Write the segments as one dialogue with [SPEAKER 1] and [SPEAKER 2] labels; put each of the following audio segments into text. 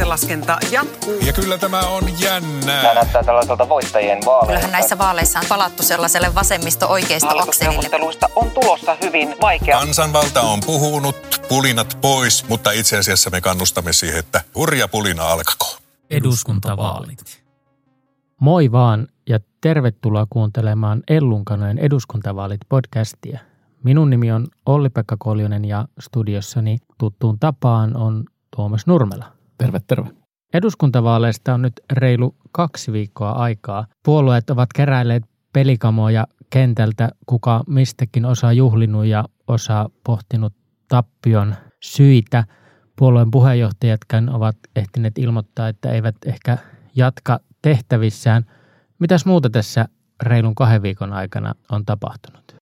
[SPEAKER 1] Ääntenlaskenta jatkuu.
[SPEAKER 2] Ja kyllä tämä on
[SPEAKER 3] Nämä
[SPEAKER 2] jännää.
[SPEAKER 3] näyttää tällaiselta voittajien vaaleilta.
[SPEAKER 4] Kyllähän näissä vaaleissa on palattu sellaiselle vasemmisto-oikeisto-akselille.
[SPEAKER 1] Hallitusneuvotteluista on tulossa hyvin vaikea.
[SPEAKER 2] Kansanvalta on puhunut, pulinat pois, mutta itse asiassa me kannustamme siihen, että hurja pulina alkakoon.
[SPEAKER 5] eduskuntavaalit. Moi vaan ja tervetuloa kuuntelemaan Ellunkanojen eduskuntavaalit podcastia. Minun nimi on Olli-Pekka Koljonen ja studiossani tuttuun tapaan on Tuomas Nurmela.
[SPEAKER 6] Terve, terve.
[SPEAKER 5] Eduskuntavaaleista on nyt reilu kaksi viikkoa aikaa. Puolueet ovat keräilleet pelikamoja kentältä, kuka mistäkin osaa juhlinut ja osaa pohtinut tappion syitä. Puolueen puheenjohtajatkaan ovat ehtineet ilmoittaa, että eivät ehkä jatka tehtävissään. Mitäs muuta tässä reilun kahden viikon aikana on tapahtunut?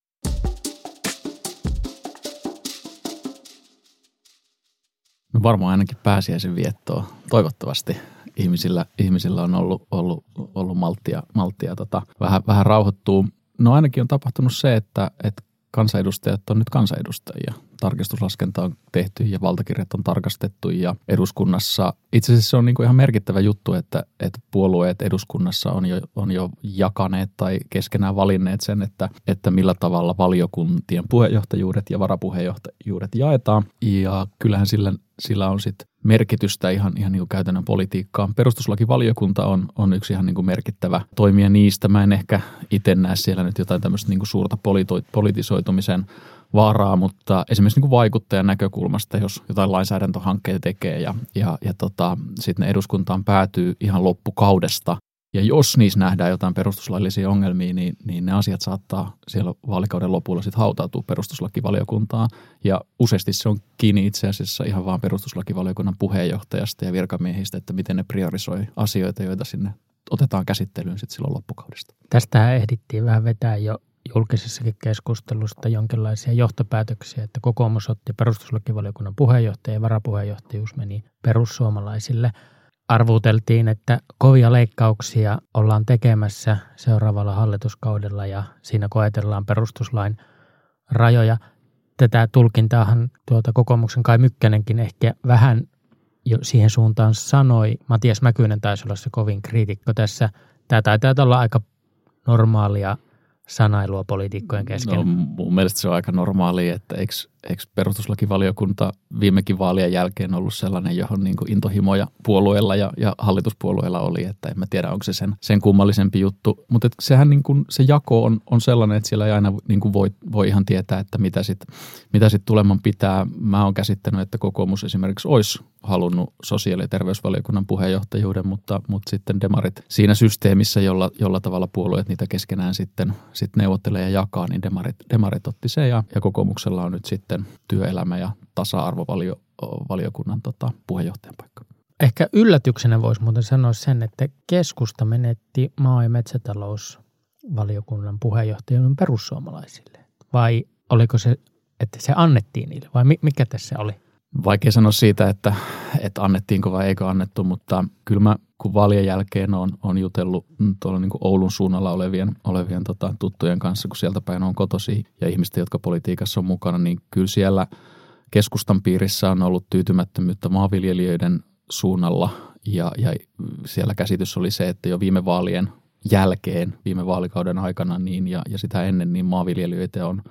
[SPEAKER 6] No varmaan ainakin pääsiäisen viettoa. Toivottavasti ihmisillä, ihmisillä on ollut, ollut, ollut malttia, malttia tota, vähän, vähän rauhoittuu. No ainakin on tapahtunut se, että, että kansanedustajat on nyt kansanedustajia. Tarkistuslaskenta on tehty ja valtakirjat on tarkastettu ja eduskunnassa, itse asiassa se on niin kuin ihan merkittävä juttu, että, että puolueet eduskunnassa on jo, on jo jakaneet tai keskenään valinneet sen, että, että millä tavalla valiokuntien puheenjohtajuudet ja varapuheenjohtajuudet jaetaan. Ja kyllähän sillä, sillä on sitten merkitystä ihan, ihan niin kuin käytännön politiikkaan. Perustuslakivaliokunta on, on yksi ihan niin kuin merkittävä toimija niistä. Mä en ehkä itse näe siellä nyt jotain tämmöistä niin kuin suurta polito- politisoitumisen vaaraa, mutta esimerkiksi niin kuin vaikuttajan näkökulmasta, jos jotain lainsäädäntöhankkeita tekee ja, ja, ja tota, sitten ne eduskuntaan päätyy ihan loppukaudesta, ja jos niissä nähdään jotain perustuslaillisia ongelmia, niin, niin ne asiat saattaa siellä vaalikauden lopulla sitten hautautua perustuslakivaliokuntaan. Ja useasti se on kiinni itse asiassa ihan vaan perustuslakivaliokunnan puheenjohtajasta ja virkamiehistä, että miten ne priorisoi asioita, joita sinne otetaan käsittelyyn sitten silloin loppukaudesta.
[SPEAKER 5] Tästähän ehdittiin vähän vetää jo julkisessakin keskustelusta jonkinlaisia johtopäätöksiä, että kokoomus otti perustuslakivaliokunnan puheenjohtaja ja varapuheenjohtajuus meni perussuomalaisille. Arvuteltiin, että kovia leikkauksia ollaan tekemässä seuraavalla hallituskaudella ja siinä koetellaan perustuslain rajoja. Tätä tulkintaahan tuota kokoomuksen Kai Mykkänenkin ehkä vähän jo siihen suuntaan sanoi. Matias Mäkynen taisi olla se kovin kriitikko tässä. Tämä taitaa olla aika normaalia sanailua poliitikkojen kesken.
[SPEAKER 6] No, mun mielestä se on aika normaali, että eikö, eikö perustuslakivaliokunta viimekin vaalien jälkeen ollut sellainen, johon niin kuin intohimoja puolueella ja, ja hallituspuolueella oli, että en mä tiedä, onko se sen, sen kummallisempi juttu. Mutta sehän niin kuin, se jako on, on sellainen, että siellä ei aina niin kuin voi, voi ihan tietää, että mitä sitten mitä sit tuleman pitää. Mä oon käsittänyt, että kokoomus esimerkiksi olisi halunnut sosiaali- ja terveysvaliokunnan puheenjohtajuuden, mutta, mutta sitten demarit siinä systeemissä, jolla, jolla tavalla puolueet niitä keskenään sitten, sitten neuvottelee ja jakaa, niin demarit, demarit otti se ja, ja kokoomuksella on nyt sitten työelämä- ja tasa-arvovaliokunnan tota, puheenjohtajan paikka.
[SPEAKER 5] Ehkä yllätyksenä voisi muuten sanoa sen, että keskusta menetti maa- ja metsätalousvaliokunnan puheenjohtajan perussuomalaisille. Vai oliko se, että se annettiin niille vai mikä tässä oli?
[SPEAKER 6] Vaikea sanoa siitä, että, että annettiinko vai eikö annettu, mutta kyllä mä kun vaalien jälkeen on, on jutellut tuolla niin Oulun suunnalla olevien, olevien tota, tuttujen kanssa, kun sieltä päin on kotosi ja ihmisten, jotka politiikassa on mukana, niin kyllä siellä keskustan piirissä on ollut tyytymättömyyttä maanviljelijöiden suunnalla. Ja, ja siellä käsitys oli se, että jo viime vaalien jälkeen, viime vaalikauden aikana niin ja, ja sitä ennen, niin maanviljelijöitä on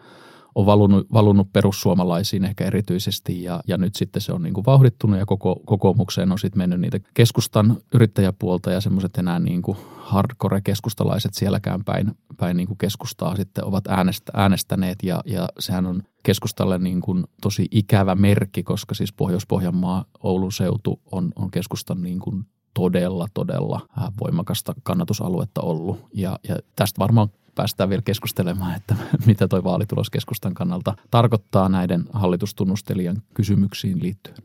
[SPEAKER 6] on valunut, valunut perussuomalaisiin ehkä erityisesti ja, ja nyt sitten se on niin kuin vauhdittunut ja koko, kokoomukseen on sitten mennyt niitä keskustan yrittäjäpuolta ja semmoiset enää niin kuin hardcore keskustalaiset sielläkään päin, päin niin kuin keskustaa sitten ovat äänestä, äänestäneet ja, ja sehän on keskustalle niin kuin tosi ikävä merkki, koska siis Pohjois-Pohjanmaa, Oulun seutu on, on keskustan niin kuin todella, todella voimakasta kannatusaluetta ollut ja, ja tästä varmaan päästään vielä keskustelemaan, että mitä toi vaalitulos keskustan kannalta tarkoittaa näiden hallitustunnustelijan kysymyksiin liittyen.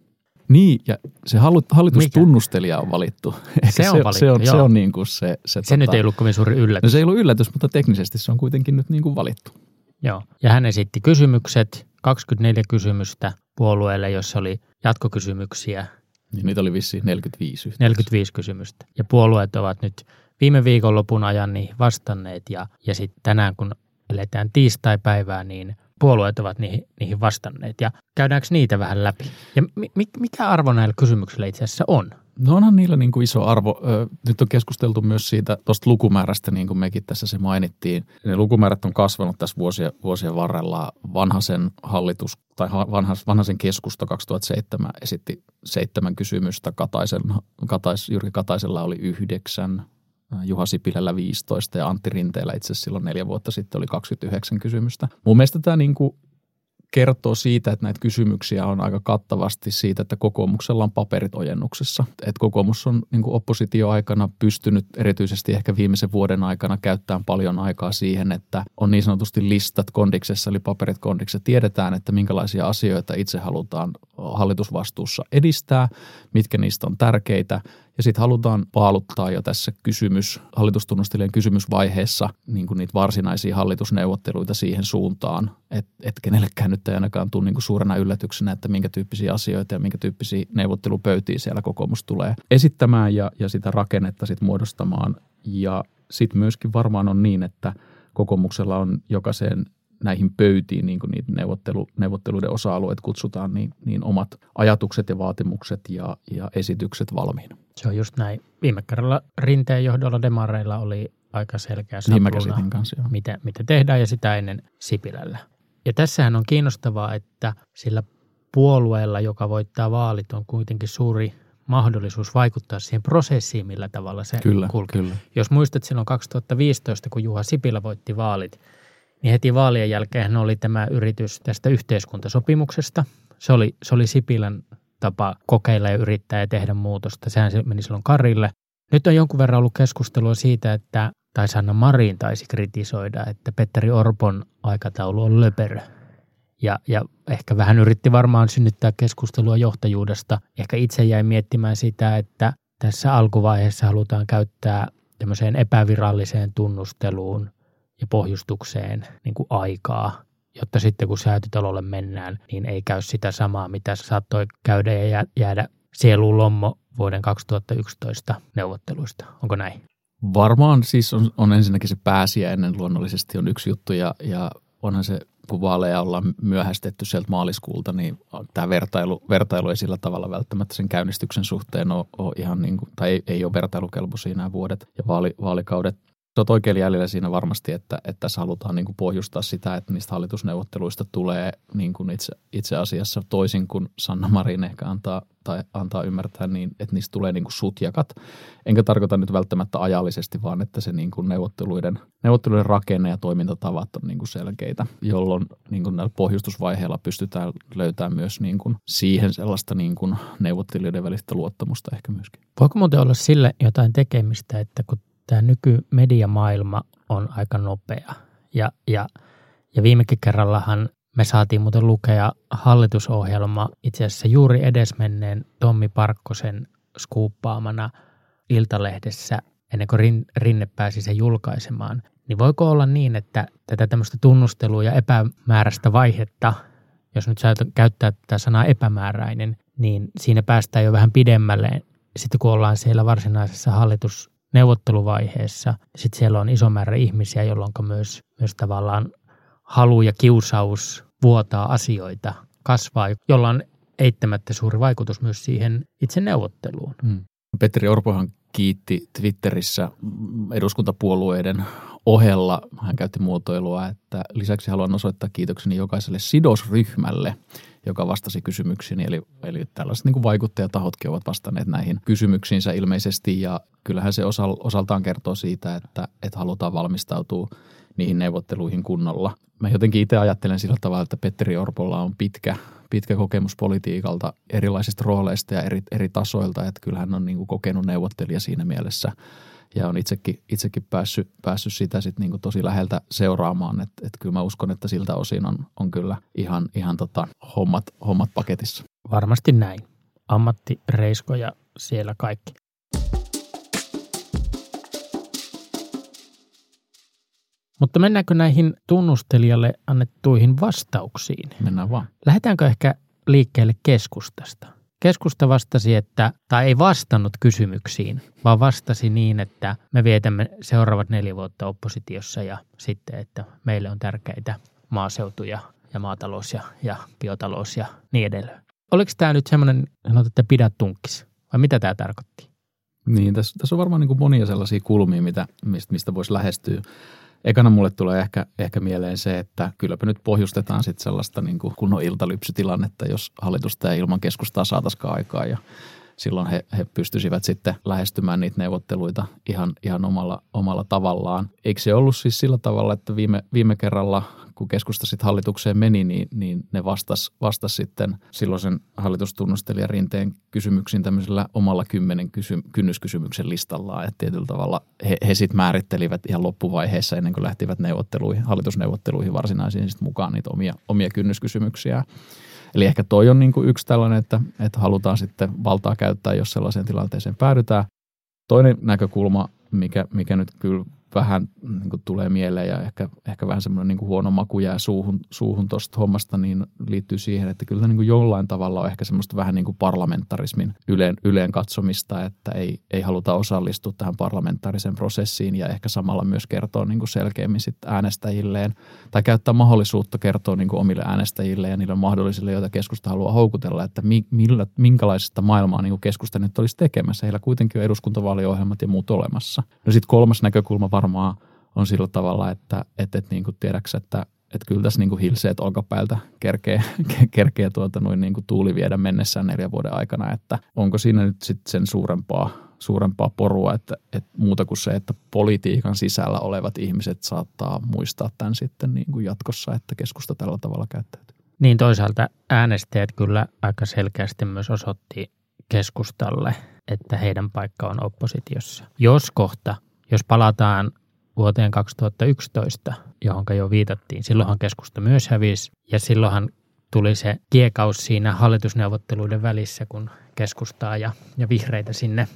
[SPEAKER 6] Niin, ja se hallitustunnustelija on valittu.
[SPEAKER 5] Se on valittu,
[SPEAKER 6] se on,
[SPEAKER 5] joo.
[SPEAKER 6] se on niin kuin se. Se,
[SPEAKER 5] Se
[SPEAKER 6] tota,
[SPEAKER 5] nyt ei ollut kovin suuri yllätys.
[SPEAKER 6] No se ei ollut yllätys, mutta teknisesti se on kuitenkin nyt niin kuin valittu.
[SPEAKER 5] Joo. Ja hän esitti kysymykset, 24 kysymystä puolueelle, jossa oli jatkokysymyksiä,
[SPEAKER 6] Niin niitä oli vissiin 45 yhteensä.
[SPEAKER 5] 45 kysymystä. Ja puolueet ovat nyt viime viikonlopun ajan niihin vastanneet ja, ja sitten tänään kun eletään tiistai-päivää, niin puolueet ovat niihin, niihin vastanneet. Ja käydäänkö niitä vähän läpi? Ja mi, mi- mikä arvo näillä kysymyksillä itse asiassa on?
[SPEAKER 6] No onhan niillä niin kuin iso arvo. Nyt on keskusteltu myös siitä tuosta lukumäärästä, niin kuin mekin tässä se mainittiin. Ne lukumäärät on kasvanut tässä vuosien, vuosien varrella. Vanhasen hallitus tai vanhas, vanhasen keskusta 2007 esitti seitsemän kysymystä. Kataisen, Katais, Jyrki Kataisella oli yhdeksän, Juha Sipilällä 15 ja Antti Rinteellä itse asiassa silloin neljä vuotta sitten oli 29 kysymystä. Mun mielestä tämä niin kuin kertoo siitä, että näitä kysymyksiä on aika kattavasti siitä, että kokoomuksella on paperit ojennuksessa. Että kokoomus on niin oppositioaikana pystynyt erityisesti ehkä viimeisen vuoden aikana käyttämään paljon aikaa siihen, että on niin sanotusti listat kondiksessa, eli paperit kondiksessa. Tiedetään, että minkälaisia asioita itse halutaan hallitusvastuussa edistää, mitkä niistä on tärkeitä – ja sitten halutaan paaluttaa jo tässä kysymys, hallitustunnustelijan kysymysvaiheessa niin kuin niitä varsinaisia hallitusneuvotteluita siihen suuntaan, että et kenellekään nyt ei ainakaan tule niin kuin suurena yllätyksenä, että minkä tyyppisiä asioita ja minkä tyyppisiä neuvottelupöytiä siellä kokoomus tulee esittämään ja, ja sitä rakennetta sitten muodostamaan. Ja sitten myöskin varmaan on niin, että kokoomuksella on jokaiseen näihin pöytiin, niin kuin niitä neuvottelu, neuvotteluiden osa-alueet kutsutaan, niin, niin omat ajatukset ja vaatimukset ja, ja esitykset valmiina.
[SPEAKER 5] Se on just näin. Viime kerralla rinteen johdolla demareilla oli aika selkeä
[SPEAKER 6] sapluuna, niin kanssa,
[SPEAKER 5] mitä, mitä tehdään ja sitä ennen Sipilällä. Ja tässähän on kiinnostavaa, että sillä puolueella, joka voittaa vaalit, on kuitenkin suuri mahdollisuus vaikuttaa siihen prosessiin, millä tavalla se
[SPEAKER 6] kyllä,
[SPEAKER 5] kulkee.
[SPEAKER 6] Kyllä.
[SPEAKER 5] Jos muistat silloin 2015, kun Juha Sipilä voitti vaalit, niin heti vaalien jälkeen oli tämä yritys tästä yhteiskuntasopimuksesta. Se oli, se oli Sipilän tapa kokeilla ja yrittää ja tehdä muutosta. Sehän se meni silloin Karille. Nyt on jonkun verran ollut keskustelua siitä, että tai Sanna Marin taisi kritisoida, että Petteri Orpon aikataulu on löperö. Ja, ja ehkä vähän yritti varmaan synnyttää keskustelua johtajuudesta. Ehkä itse jäi miettimään sitä, että tässä alkuvaiheessa halutaan käyttää tämmöiseen epäviralliseen tunnusteluun – ja pohjustukseen niin kuin aikaa, jotta sitten kun säätytalolle mennään, niin ei käy sitä samaa, mitä saattoi käydä ja jäädä sieluun lommo vuoden 2011 neuvotteluista. Onko näin?
[SPEAKER 6] Varmaan siis on, on ensinnäkin se pääsiäinen luonnollisesti on yksi juttu ja, ja onhan se, kun vaaleja ollaan myöhästetty sieltä maaliskuulta, niin tämä vertailu, vertailu ei sillä tavalla välttämättä sen käynnistyksen suhteen ole, ole ihan niin kuin, tai ei, ei ole vertailukelpoisia nämä vuodet ja vaali, vaalikaudet olet oikein jäljellä siinä varmasti, että, että tässä halutaan niin kuin pohjustaa sitä, että niistä hallitusneuvotteluista tulee niin kuin itse, itse asiassa toisin kuin Sanna Marin ehkä antaa, tai antaa ymmärtää, niin että niistä tulee niin kuin sutjakat. Enkä tarkoita nyt välttämättä ajallisesti, vaan että se niin kuin neuvotteluiden, neuvotteluiden rakenne ja toimintatavat on niin kuin selkeitä, jolloin niin kuin näillä pohjustusvaiheilla pystytään löytämään myös niin kuin siihen sellaista niin kuin neuvottelijoiden välistä luottamusta ehkä myöskin.
[SPEAKER 5] Voiko muuten olla sille jotain tekemistä, että kun tämä nykymediamaailma on aika nopea. Ja, ja, ja viimekin kerrallahan me saatiin muuten lukea hallitusohjelma itse asiassa juuri edesmenneen Tommi Parkkosen skuuppaamana Iltalehdessä ennen kuin Rinne pääsi sen julkaisemaan. Niin voiko olla niin, että tätä tämmöistä tunnustelua ja epämääräistä vaihetta, jos nyt sä käyttää tätä sanaa epämääräinen, niin siinä päästään jo vähän pidemmälle sitten kun ollaan siellä varsinaisessa hallitus neuvotteluvaiheessa. Sitten siellä on iso määrä ihmisiä, jolloin myös, myös tavallaan halu ja kiusaus vuotaa asioita kasvaa, jolla on eittämättä suuri vaikutus myös siihen itse neuvotteluun. Hmm.
[SPEAKER 6] Petteri Orpohan kiitti Twitterissä eduskuntapuolueiden ohella. Hän käytti muotoilua, että lisäksi haluan osoittaa kiitokseni jokaiselle sidosryhmälle, joka vastasi kysymyksiin. Eli, eli tällaiset niin kuin vaikuttajatahotkin ovat vastanneet näihin kysymyksiinsä ilmeisesti ja kyllähän se osal, osaltaan kertoo siitä, että, että halutaan valmistautua niihin neuvotteluihin kunnolla. Mä jotenkin itse ajattelen sillä tavalla, että Petteri Orpolla on pitkä, pitkä kokemus politiikalta erilaisista rooleista ja eri, eri tasoilta, että kyllähän hän on niin kuin kokenut neuvottelija siinä mielessä – ja on itsekin, itsekin päässyt, päässyt sitä sit niinku tosi läheltä seuraamaan, että et kyllä mä uskon, että siltä osin on, on kyllä ihan, ihan tota hommat, hommat paketissa.
[SPEAKER 5] Varmasti näin. Ammattireiskoja siellä kaikki. Mutta mennäänkö näihin tunnustelijalle annettuihin vastauksiin?
[SPEAKER 6] Mennään vaan.
[SPEAKER 5] Lähdetäänkö ehkä liikkeelle keskustasta? Keskusta vastasi, että, tai ei vastannut kysymyksiin, vaan vastasi niin, että me vietämme seuraavat neljä vuotta oppositiossa ja sitten, että meille on tärkeitä maaseutu ja, maatalous ja, ja biotalous ja niin edelleen. Oliko tämä nyt semmoinen, että pidä tunkkis? Vai mitä tämä tarkoitti?
[SPEAKER 6] Niin, tässä, tässä on varmaan niin kuin monia sellaisia kulmia, mitä, mistä, mistä voisi lähestyä. Ekana mulle tulee ehkä, ehkä mieleen se, että kylläpä nyt pohjustetaan sitten sellaista niin kunnon iltalypsytilannetta, jos hallitusta ja ilman keskustaa saataisiin aikaa ja silloin he, he pystyisivät sitten lähestymään niitä neuvotteluita ihan, ihan omalla, omalla tavallaan. Eikö se ollut siis sillä tavalla, että viime, viime kerralla kun keskusta sitten hallitukseen meni, niin, niin ne vastas, vastas sitten silloisen hallitustunnustelijan rinteen kysymyksiin tämmöisellä omalla kymmenen kysy, kynnyskysymyksen listallaan. Että tietyllä tavalla he, he sitten määrittelivät ihan loppuvaiheessa ennen kuin lähtivät neuvotteluihin, hallitusneuvotteluihin varsinaisiin sit mukaan niitä omia, omia kynnyskysymyksiä. Eli ehkä toi on niin kuin yksi tällainen, että, että halutaan sitten valtaa käyttää, jos sellaiseen tilanteeseen päädytään. Toinen näkökulma, mikä, mikä nyt kyllä vähän niin kuin tulee mieleen ja ehkä, ehkä vähän semmoinen niin huono maku jää suuhun, suuhun tuosta hommasta, niin liittyy siihen, että kyllä niin kuin jollain tavalla on ehkä semmoista vähän niin kuin parlamentarismin yleen, yleen katsomista, että ei, ei haluta osallistua tähän parlamentaariseen prosessiin ja ehkä samalla myös kertoa niin kuin selkeämmin sit äänestäjilleen tai käyttää mahdollisuutta kertoa niin kuin omille äänestäjille ja niille mahdollisille, joita keskusta haluaa houkutella, että mi, millä, minkälaisesta maailmaa niin kuin keskusta nyt olisi tekemässä. Heillä kuitenkin on eduskuntavaaliohjelmat ja muut olemassa. No sitten kolmas näkökulma varmaan on sillä tavalla, että et, et niin kuin tiedäks, että et kyllä tässä kuin hilseet olkapäältä kerkee, kerkee tuota noin kuin tuuli viedä mennessään neljän vuoden aikana, että onko siinä nyt sitten sen suurempaa, suurempaa porua, että, että muuta kuin se, että politiikan sisällä olevat ihmiset saattaa muistaa tämän sitten niin kuin jatkossa, että keskusta tällä tavalla käyttäytyy.
[SPEAKER 5] Niin toisaalta äänestäjät kyllä aika selkeästi myös osoitti keskustalle, että heidän paikka on oppositiossa. Jos kohta jos palataan vuoteen 2011, johon jo viitattiin, silloinhan keskusta myös hävisi ja silloinhan tuli se kiekaus siinä hallitusneuvotteluiden välissä, kun keskustaa ja, ja vihreitä sinne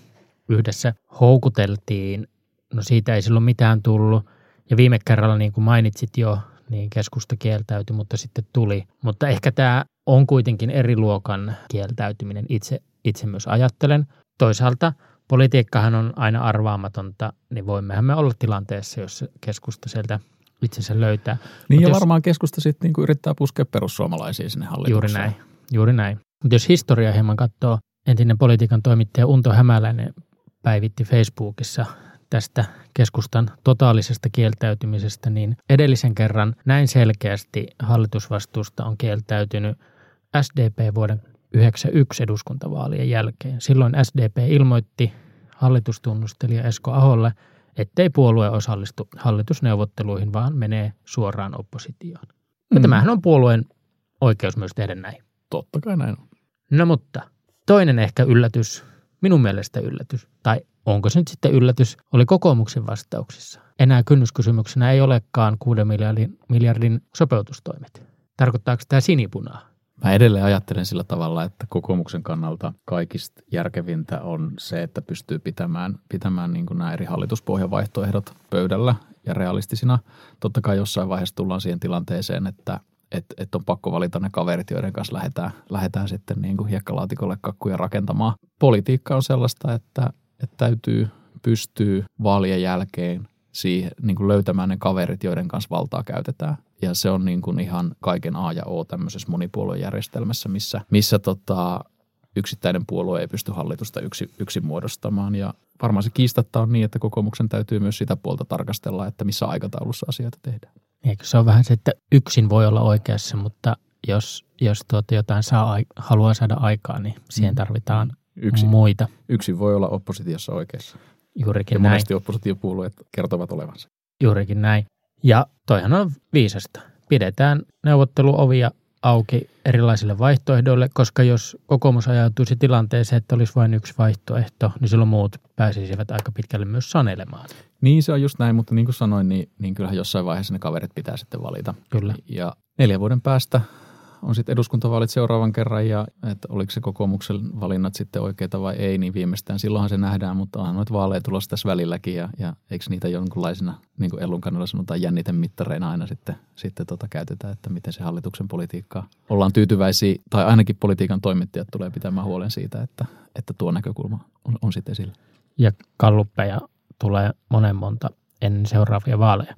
[SPEAKER 5] yhdessä houkuteltiin. No siitä ei silloin mitään tullut. Ja viime kerralla, niin kuin mainitsit jo, niin keskusta kieltäytyi, mutta sitten tuli. Mutta ehkä tämä on kuitenkin eri luokan kieltäytyminen, itse, itse myös ajattelen. Toisaalta politiikkahan on aina arvaamatonta, niin voimmehan me olla tilanteessa, jos keskusta sieltä itsensä löytää.
[SPEAKER 6] Niin Mut ja jos, varmaan keskusta sitten niinku yrittää puskea perussuomalaisia sinne hallitukseen.
[SPEAKER 5] Juuri näin, juuri näin. Mutta jos historiaa hieman katsoo, entinen politiikan toimittaja Unto Hämäläinen päivitti Facebookissa tästä keskustan totaalisesta kieltäytymisestä, niin edellisen kerran näin selkeästi hallitusvastuusta on kieltäytynyt SDP vuoden 1991 eduskuntavaalien jälkeen. Silloin SDP ilmoitti hallitustunnustelija Esko Aholle, ettei puolue osallistu hallitusneuvotteluihin, vaan menee suoraan oppositioon. Ja mm. tämähän on puolueen oikeus myös tehdä näin.
[SPEAKER 6] Totta kai näin on.
[SPEAKER 5] No mutta toinen ehkä yllätys, minun mielestä yllätys, tai onko se nyt sitten yllätys, oli kokoomuksen vastauksissa. Enää kynnyskysymyksenä ei olekaan 6 miljardin, miljardin sopeutustoimet. Tarkoittaako tämä sinipunaa?
[SPEAKER 6] Mä edelleen ajattelen sillä tavalla, että kokoomuksen kannalta kaikista järkevintä on se, että pystyy pitämään, pitämään niin kuin nämä eri hallituspohjavaihtoehdot pöydällä ja realistisina. Totta kai jossain vaiheessa tullaan siihen tilanteeseen, että että et on pakko valita ne kaverit, joiden kanssa lähdetään, lähdetään sitten niin kuin hiekkalaatikolle kakkuja rakentamaan. Politiikka on sellaista, että, että täytyy pystyä vaalien jälkeen siihen, niin kuin löytämään ne kaverit, joiden kanssa valtaa käytetään. Ja se on niin kuin ihan kaiken A ja O tämmöisessä monipuoluejärjestelmässä, missä, missä tota, yksittäinen puolue ei pysty hallitusta yksi, yksin muodostamaan. Ja varmaan se kiistatta on niin, että kokoomuksen täytyy myös sitä puolta tarkastella, että missä aikataulussa asioita tehdään.
[SPEAKER 5] Eikö se on vähän se, että yksin voi olla oikeassa, mutta jos, jos tuota jotain saa, haluaa saada aikaa, niin siihen mm. tarvitaan Yksi, muita.
[SPEAKER 6] Yksin voi olla oppositiossa oikeassa.
[SPEAKER 5] Juurikin
[SPEAKER 6] ja
[SPEAKER 5] näin.
[SPEAKER 6] monesti oppositiopuolueet kertovat olevansa.
[SPEAKER 5] Juurikin näin. Ja toihan on viisasta. Pidetään neuvotteluovia auki erilaisille vaihtoehdoille, koska jos kokoomus ajautuisi tilanteeseen, että olisi vain yksi vaihtoehto, niin silloin muut pääsisivät aika pitkälle myös sanelemaan.
[SPEAKER 6] Niin se on just näin, mutta niin kuin sanoin, niin, niin kyllähän jossain vaiheessa ne kaverit pitää sitten valita.
[SPEAKER 5] Kyllä.
[SPEAKER 6] Ja neljän vuoden päästä on sitten eduskuntavaalit seuraavan kerran ja että oliko se kokoomuksen valinnat sitten oikeita vai ei, niin viimeistään silloinhan se nähdään, mutta onhan noita vaaleja tulossa tässä välilläkin ja, ja eikö niitä jonkunlaisina, niin kuin Ellun kannalla sanotaan, jännitemittareina aina sitten, sitten tota käytetään, että miten se hallituksen politiikkaa ollaan tyytyväisiä, tai ainakin politiikan toimittajat tulee pitämään huolen siitä, että, että tuo näkökulma on, on sitten esillä.
[SPEAKER 5] Ja kalluppeja tulee monen monta ennen seuraavia vaaleja.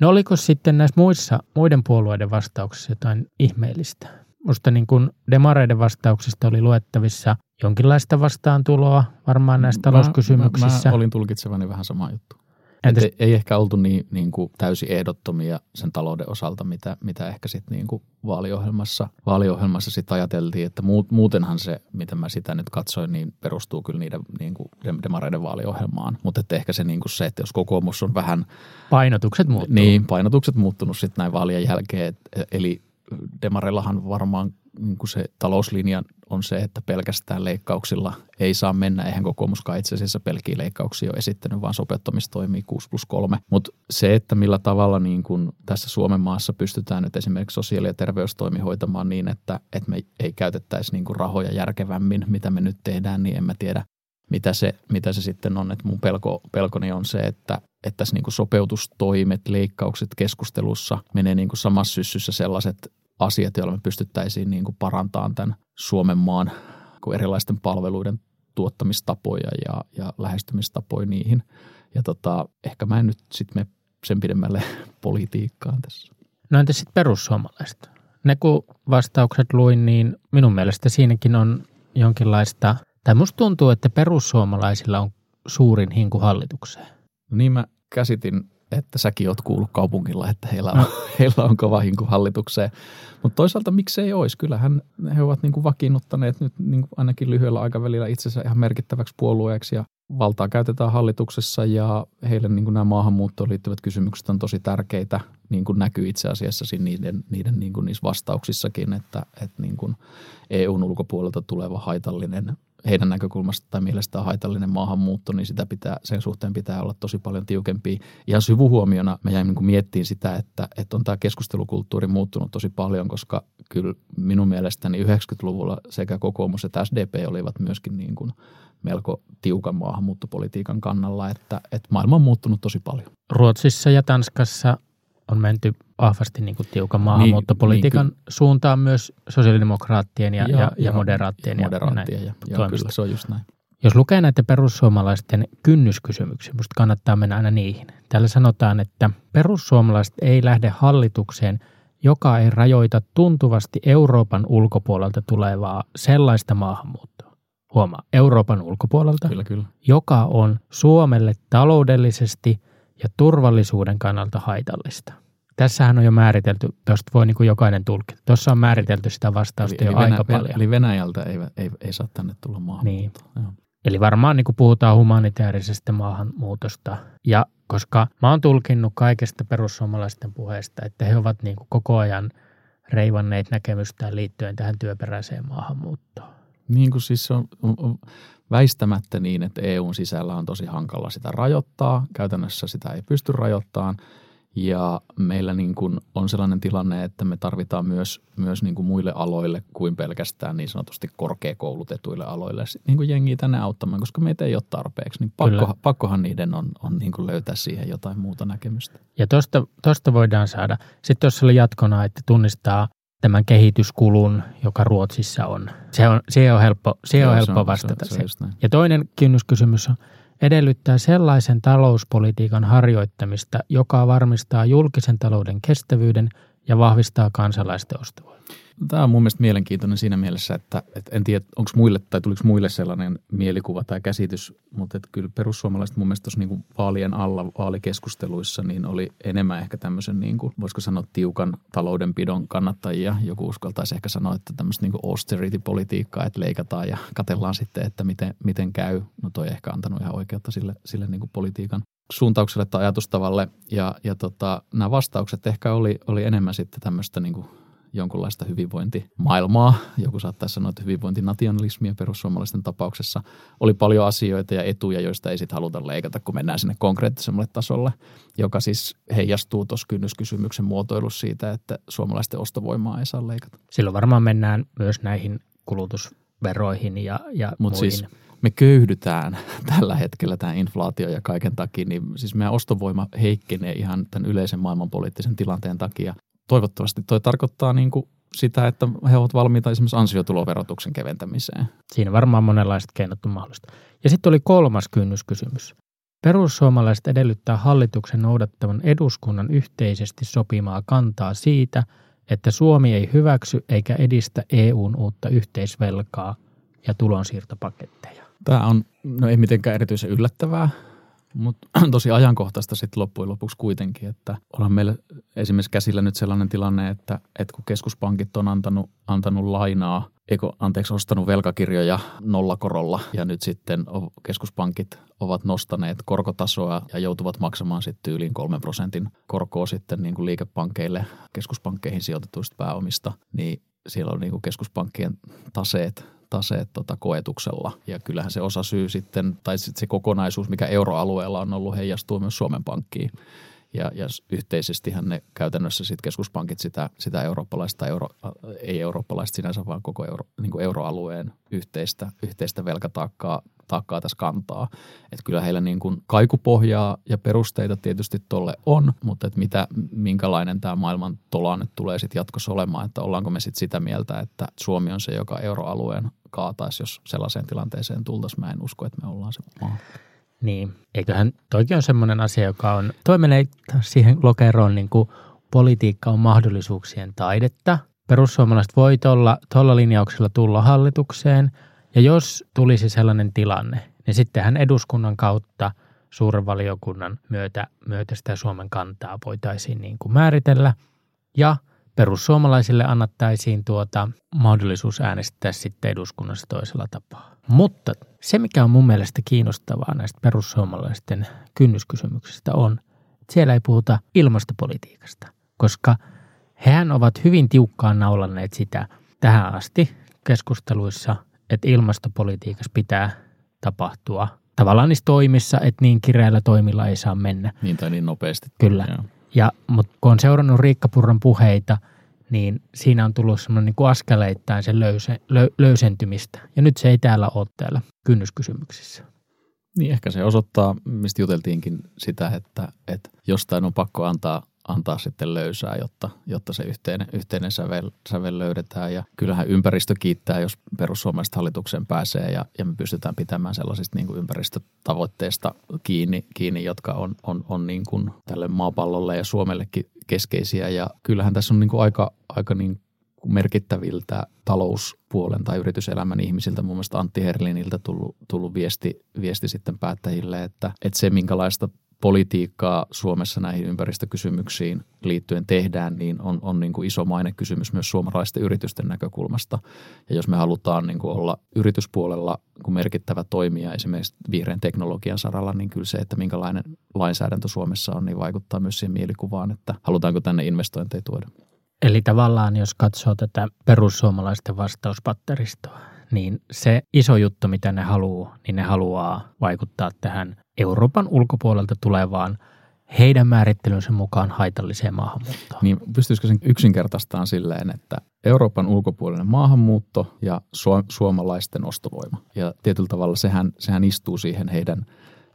[SPEAKER 5] No oliko sitten näissä muissa, muiden puolueiden vastauksissa jotain ihmeellistä? Musta niin kuin demareiden vastauksista oli luettavissa jonkinlaista vastaantuloa varmaan näissä talouskysymyksissä.
[SPEAKER 6] Mä, mä olin tulkitsevani vähän sama juttu.
[SPEAKER 5] Entäs,
[SPEAKER 6] Ei, ei ehkä oltu niin, niin kuin täysin ehdottomia sen talouden osalta, mitä, mitä ehkä sitten niin kuin vaaliohjelmassa, vaaliohjelmassa sit ajateltiin, että muut, muutenhan se, mitä mä sitä nyt katsoin, niin perustuu kyllä niiden niin kuin demareiden vaaliohjelmaan. Mutta että ehkä se, niin kuin se, että jos kokoomus on vähän
[SPEAKER 5] painotukset muuttuu.
[SPEAKER 6] niin, painotukset muuttunut sitten näin vaalien jälkeen. Et, eli demareillahan varmaan niin kuin se talouslinja on se, että pelkästään leikkauksilla ei saa mennä. Eihän kokoomuskaan itse asiassa pelkiä leikkauksia ole esittänyt, vaan sopeuttamistoimia 6 plus 3. Mutta se, että millä tavalla niin kuin tässä Suomen maassa pystytään nyt esimerkiksi sosiaali- ja terveystoimi hoitamaan niin, että, että me ei käytettäisi niin kuin rahoja järkevämmin, mitä me nyt tehdään, niin en mä tiedä, mitä se, mitä se sitten on. Että mun pelko, pelkoni on se, että, että tässä niin kuin sopeutustoimet, leikkaukset keskustelussa menee niin kuin samassa syssyssä sellaiset asiat, joilla me pystyttäisiin niin kuin parantamaan tämän Suomen maan erilaisten palveluiden tuottamistapoja ja, ja lähestymistapoja niihin. Ja tota, ehkä mä en nyt sitten me sen pidemmälle politiikkaan tässä.
[SPEAKER 5] No entä sitten perussuomalaiset? Ne kun vastaukset luin, niin minun mielestä siinäkin on jonkinlaista, tai musta tuntuu, että perussuomalaisilla on suurin hinku hallitukseen.
[SPEAKER 6] No niin mä käsitin, että säkin oot kuullut kaupungilla, että heillä on, heillä on kova hinku hallitukseen. Mutta toisaalta miksei olisi? Kyllähän he ovat niin kuin vakiinnuttaneet nyt niin kuin ainakin lyhyellä aikavälillä itsensä ihan merkittäväksi puolueeksi ja valtaa käytetään hallituksessa ja heille niin kuin nämä maahanmuuttoon liittyvät kysymykset on tosi tärkeitä, niin kuin näkyy itse asiassa niiden, niiden niin kuin niissä vastauksissakin, että, että niin kuin EUn ulkopuolelta tuleva haitallinen heidän näkökulmasta tai mielestään haitallinen maahanmuutto, niin sitä pitää, sen suhteen pitää olla tosi paljon tiukempi. Ihan syvuhuomiona mä jäin niin kuin miettiin sitä, että, että on tämä keskustelukulttuuri muuttunut tosi paljon, koska kyllä minun mielestäni 90-luvulla sekä kokoomus että SDP olivat myöskin niin kuin melko tiukan maahanmuuttopolitiikan kannalla, että, että maailma on muuttunut tosi paljon.
[SPEAKER 5] Ruotsissa ja Tanskassa on menty vahvasti niin kuin tiukan maahanmuuttopolitiikan niin, niin, suuntaan myös sosiaalidemokraattien ja, ja, ja, ja moderaattien.
[SPEAKER 6] Moderaattien, ja, ja, ja kyllä se on just näin.
[SPEAKER 5] Jos lukee näitä perussuomalaisten kynnyskysymyksiä, minusta kannattaa mennä aina niihin. Täällä sanotaan, että perussuomalaiset ei lähde hallitukseen, joka ei rajoita tuntuvasti Euroopan ulkopuolelta tulevaa sellaista maahanmuuttoa. Huomaa, Euroopan ulkopuolelta,
[SPEAKER 6] kyllä, kyllä.
[SPEAKER 5] joka on Suomelle taloudellisesti ja turvallisuuden kannalta haitallista. Tässähän on jo määritelty, tuosta voi niin kuin jokainen tulkita. Tuossa on määritelty sitä vastausta eli, jo eli aika Venä, paljon.
[SPEAKER 6] Eli Venäjältä ei, ei, ei saa tänne tulla maahanmuuttoa.
[SPEAKER 5] Niin. Eli varmaan niin kuin puhutaan humanitaarisesta maahanmuutosta. Ja koska mä oon tulkinnut kaikesta perussuomalaisten puheesta, että he ovat niin kuin koko ajan reivanneet näkemystään liittyen tähän työperäiseen maahanmuuttoon.
[SPEAKER 6] Niin kuin siis on, on, on väistämättä niin, että EUn sisällä on tosi hankala sitä rajoittaa. Käytännössä sitä ei pysty rajoittamaan. Ja meillä niin kuin on sellainen tilanne, että me tarvitaan myös, myös niin kuin muille aloille kuin pelkästään niin sanotusti korkeakoulutetuille aloille niin kuin jengiä tänne auttamaan, koska meitä ei ole tarpeeksi. Niin pakko, pakkohan niiden on, on niin kuin löytää siihen jotain muuta näkemystä.
[SPEAKER 5] Ja tuosta voidaan saada. Sitten tuossa oli jatkona, että tunnistaa tämän kehityskulun, joka Ruotsissa on. Se on, se on helppo, se Joo, on helppo on, vastata. Se, se, se ja toinen kynnyskysymys on, edellyttää sellaisen talouspolitiikan harjoittamista, joka varmistaa julkisen talouden kestävyyden ja vahvistaa kansalaisten ostovoimaa.
[SPEAKER 6] Tämä on mun mielestä mielenkiintoinen siinä mielessä, että, että en tiedä, onko muille tai tuliko muille sellainen mielikuva tai käsitys, mutta että kyllä perussuomalaiset mun mielestä tuossa niin vaalien alla vaalikeskusteluissa niin oli enemmän ehkä tämmöisen, niin kuin, voisiko sanoa, tiukan taloudenpidon kannattajia. Joku uskaltaisi ehkä sanoa, että tämmöistä niin austerity-politiikkaa, että leikataan ja katellaan sitten, että miten, miten käy. No toi ehkä antanut ihan oikeutta sille, sille niin politiikan suuntaukselle tai ajatustavalle. Ja, ja tota, nämä vastaukset ehkä oli, oli enemmän sitten tämmöistä niin kuin jonkunlaista hyvinvointimaailmaa. Joku saattaa sanoa, että hyvinvointinationalismia perussuomalaisten tapauksessa. Oli paljon asioita ja etuja, joista ei sitten haluta leikata, kun mennään sinne konkreettisemmalle tasolle, joka siis heijastuu tuossa kynnyskysymyksen muotoilussa siitä, että suomalaisten ostovoimaa ei saa leikata.
[SPEAKER 5] Silloin varmaan mennään myös näihin kulutusveroihin ja, ja
[SPEAKER 6] Mut muihin. Siis me köyhdytään tällä hetkellä tämä inflaatio ja kaiken takia, niin siis meidän ostovoima heikkenee ihan tämän yleisen maailmanpoliittisen tilanteen takia toivottavasti toi tarkoittaa niin kuin sitä, että he ovat valmiita esimerkiksi ansiotuloverotuksen keventämiseen.
[SPEAKER 5] Siinä varmaan monenlaiset keinot on mahdollista. Ja sitten oli kolmas kynnyskysymys. Perussuomalaiset edellyttää hallituksen noudattavan eduskunnan yhteisesti sopimaa kantaa siitä, että Suomi ei hyväksy eikä edistä EUn uutta yhteisvelkaa ja tulonsiirtopaketteja.
[SPEAKER 6] Tämä on no ei mitenkään erityisen yllättävää, mutta tosi ajankohtaista sitten loppujen lopuksi kuitenkin, että onhan meillä esimerkiksi käsillä nyt sellainen tilanne, että, että kun keskuspankit on antanut, antanut lainaa, eikö, anteeksi, ostanut velkakirjoja nollakorolla ja nyt sitten keskuspankit ovat nostaneet korkotasoa ja joutuvat maksamaan sitten yli 3 prosentin korkoa sitten niin kuin liikepankeille, keskuspankkeihin sijoitetuista pääomista, niin siellä on niin kuin keskuspankkien taseet taseet tota koetuksella. Ja kyllähän se osa syy sitten, tai sitten se kokonaisuus, mikä euroalueella on ollut, heijastuu myös Suomen Pankkiin. Ja, ja yhteisestihän ne käytännössä sitten keskuspankit sitä, sitä eurooppalaista, euro, ei eurooppalaista sinänsä, vaan koko euro, niin euroalueen yhteistä, yhteistä velkataakkaa taakkaa tässä kantaa. Että kyllä heillä niin kuin kaikupohjaa ja perusteita tietysti tolle on, mutta että mitä, minkälainen tämä maailman tola nyt tulee sitten jatkossa olemaan, että ollaanko me sitten sitä mieltä, että Suomi on se, joka euroalueen kaataisi, jos sellaiseen tilanteeseen tultaisiin. Mä en usko, että me ollaan se maa.
[SPEAKER 5] Niin, eiköhän toikin on semmoinen asia, joka on, toi menee siihen lokeroon niin kuin politiikka on mahdollisuuksien taidetta. Perussuomalaiset voi tuolla linjauksella tulla hallitukseen – ja jos tulisi sellainen tilanne, niin sittenhän eduskunnan kautta suuren valiokunnan myötä, myötä sitä Suomen kantaa voitaisiin niin kuin määritellä. Ja perussuomalaisille annettaisiin tuota mahdollisuus äänestää sitten eduskunnassa toisella tapaa. Mutta se, mikä on mun mielestä kiinnostavaa näistä perussuomalaisten kynnyskysymyksistä on, että siellä ei puhuta ilmastopolitiikasta, koska hehän ovat hyvin tiukkaan naulanneet sitä tähän asti keskusteluissa että ilmastopolitiikassa pitää tapahtua tavallaan niissä toimissa, että niin kireillä toimilla ei saa mennä.
[SPEAKER 6] Niin tai niin nopeasti.
[SPEAKER 5] Kyllä. Joo. Ja, mutta kun on seurannut Riikka Purran puheita, niin siinä on tullut semmoinen niin kuin askeleittain se löyse, lö, löysentymistä. Ja nyt se ei täällä ole täällä kynnyskysymyksissä.
[SPEAKER 6] Niin ehkä se osoittaa, mistä juteltiinkin sitä, että, että jostain on pakko antaa antaa sitten löysää, jotta, jotta se yhteinen, yhteinen sävel, sävel löydetään. Ja kyllähän ympäristö kiittää, jos perussuomalaiset hallitukseen pääsee ja, ja me pystytään pitämään sellaisista niin kuin ympäristötavoitteista kiinni, kiinni jotka on, on, on niin kuin tälle maapallolle ja Suomellekin keskeisiä. Ja kyllähän tässä on niin kuin aika, aika niin merkittäviltä talouspuolen tai yrityselämän ihmisiltä, muun muassa Antti Herliniltä tullut, tullut viesti, viesti sitten päättäjille, että, että se minkälaista politiikkaa Suomessa näihin ympäristökysymyksiin liittyen tehdään, niin on, on niin kuin iso mainekysymys myös suomalaisten yritysten näkökulmasta. Ja jos me halutaan niin kuin olla yrityspuolella kuin merkittävä toimija esimerkiksi vihreän teknologian saralla, niin kyllä se, että minkälainen lainsäädäntö Suomessa on, niin vaikuttaa myös siihen mielikuvaan, että halutaanko tänne investointeja tuoda.
[SPEAKER 5] Eli tavallaan, jos katsoo tätä perussuomalaisten vastauspatteristoa, niin se iso juttu, mitä ne haluaa, niin ne haluaa vaikuttaa tähän Euroopan ulkopuolelta tulevaan heidän määrittelynsä mukaan haitalliseen maahanmuuttoon.
[SPEAKER 6] Niin pystyisikö sen yksinkertaistamaan silleen, että Euroopan ulkopuolinen maahanmuutto ja su- suomalaisten ostovoima. Ja tietyllä tavalla sehän, sehän istuu siihen heidän,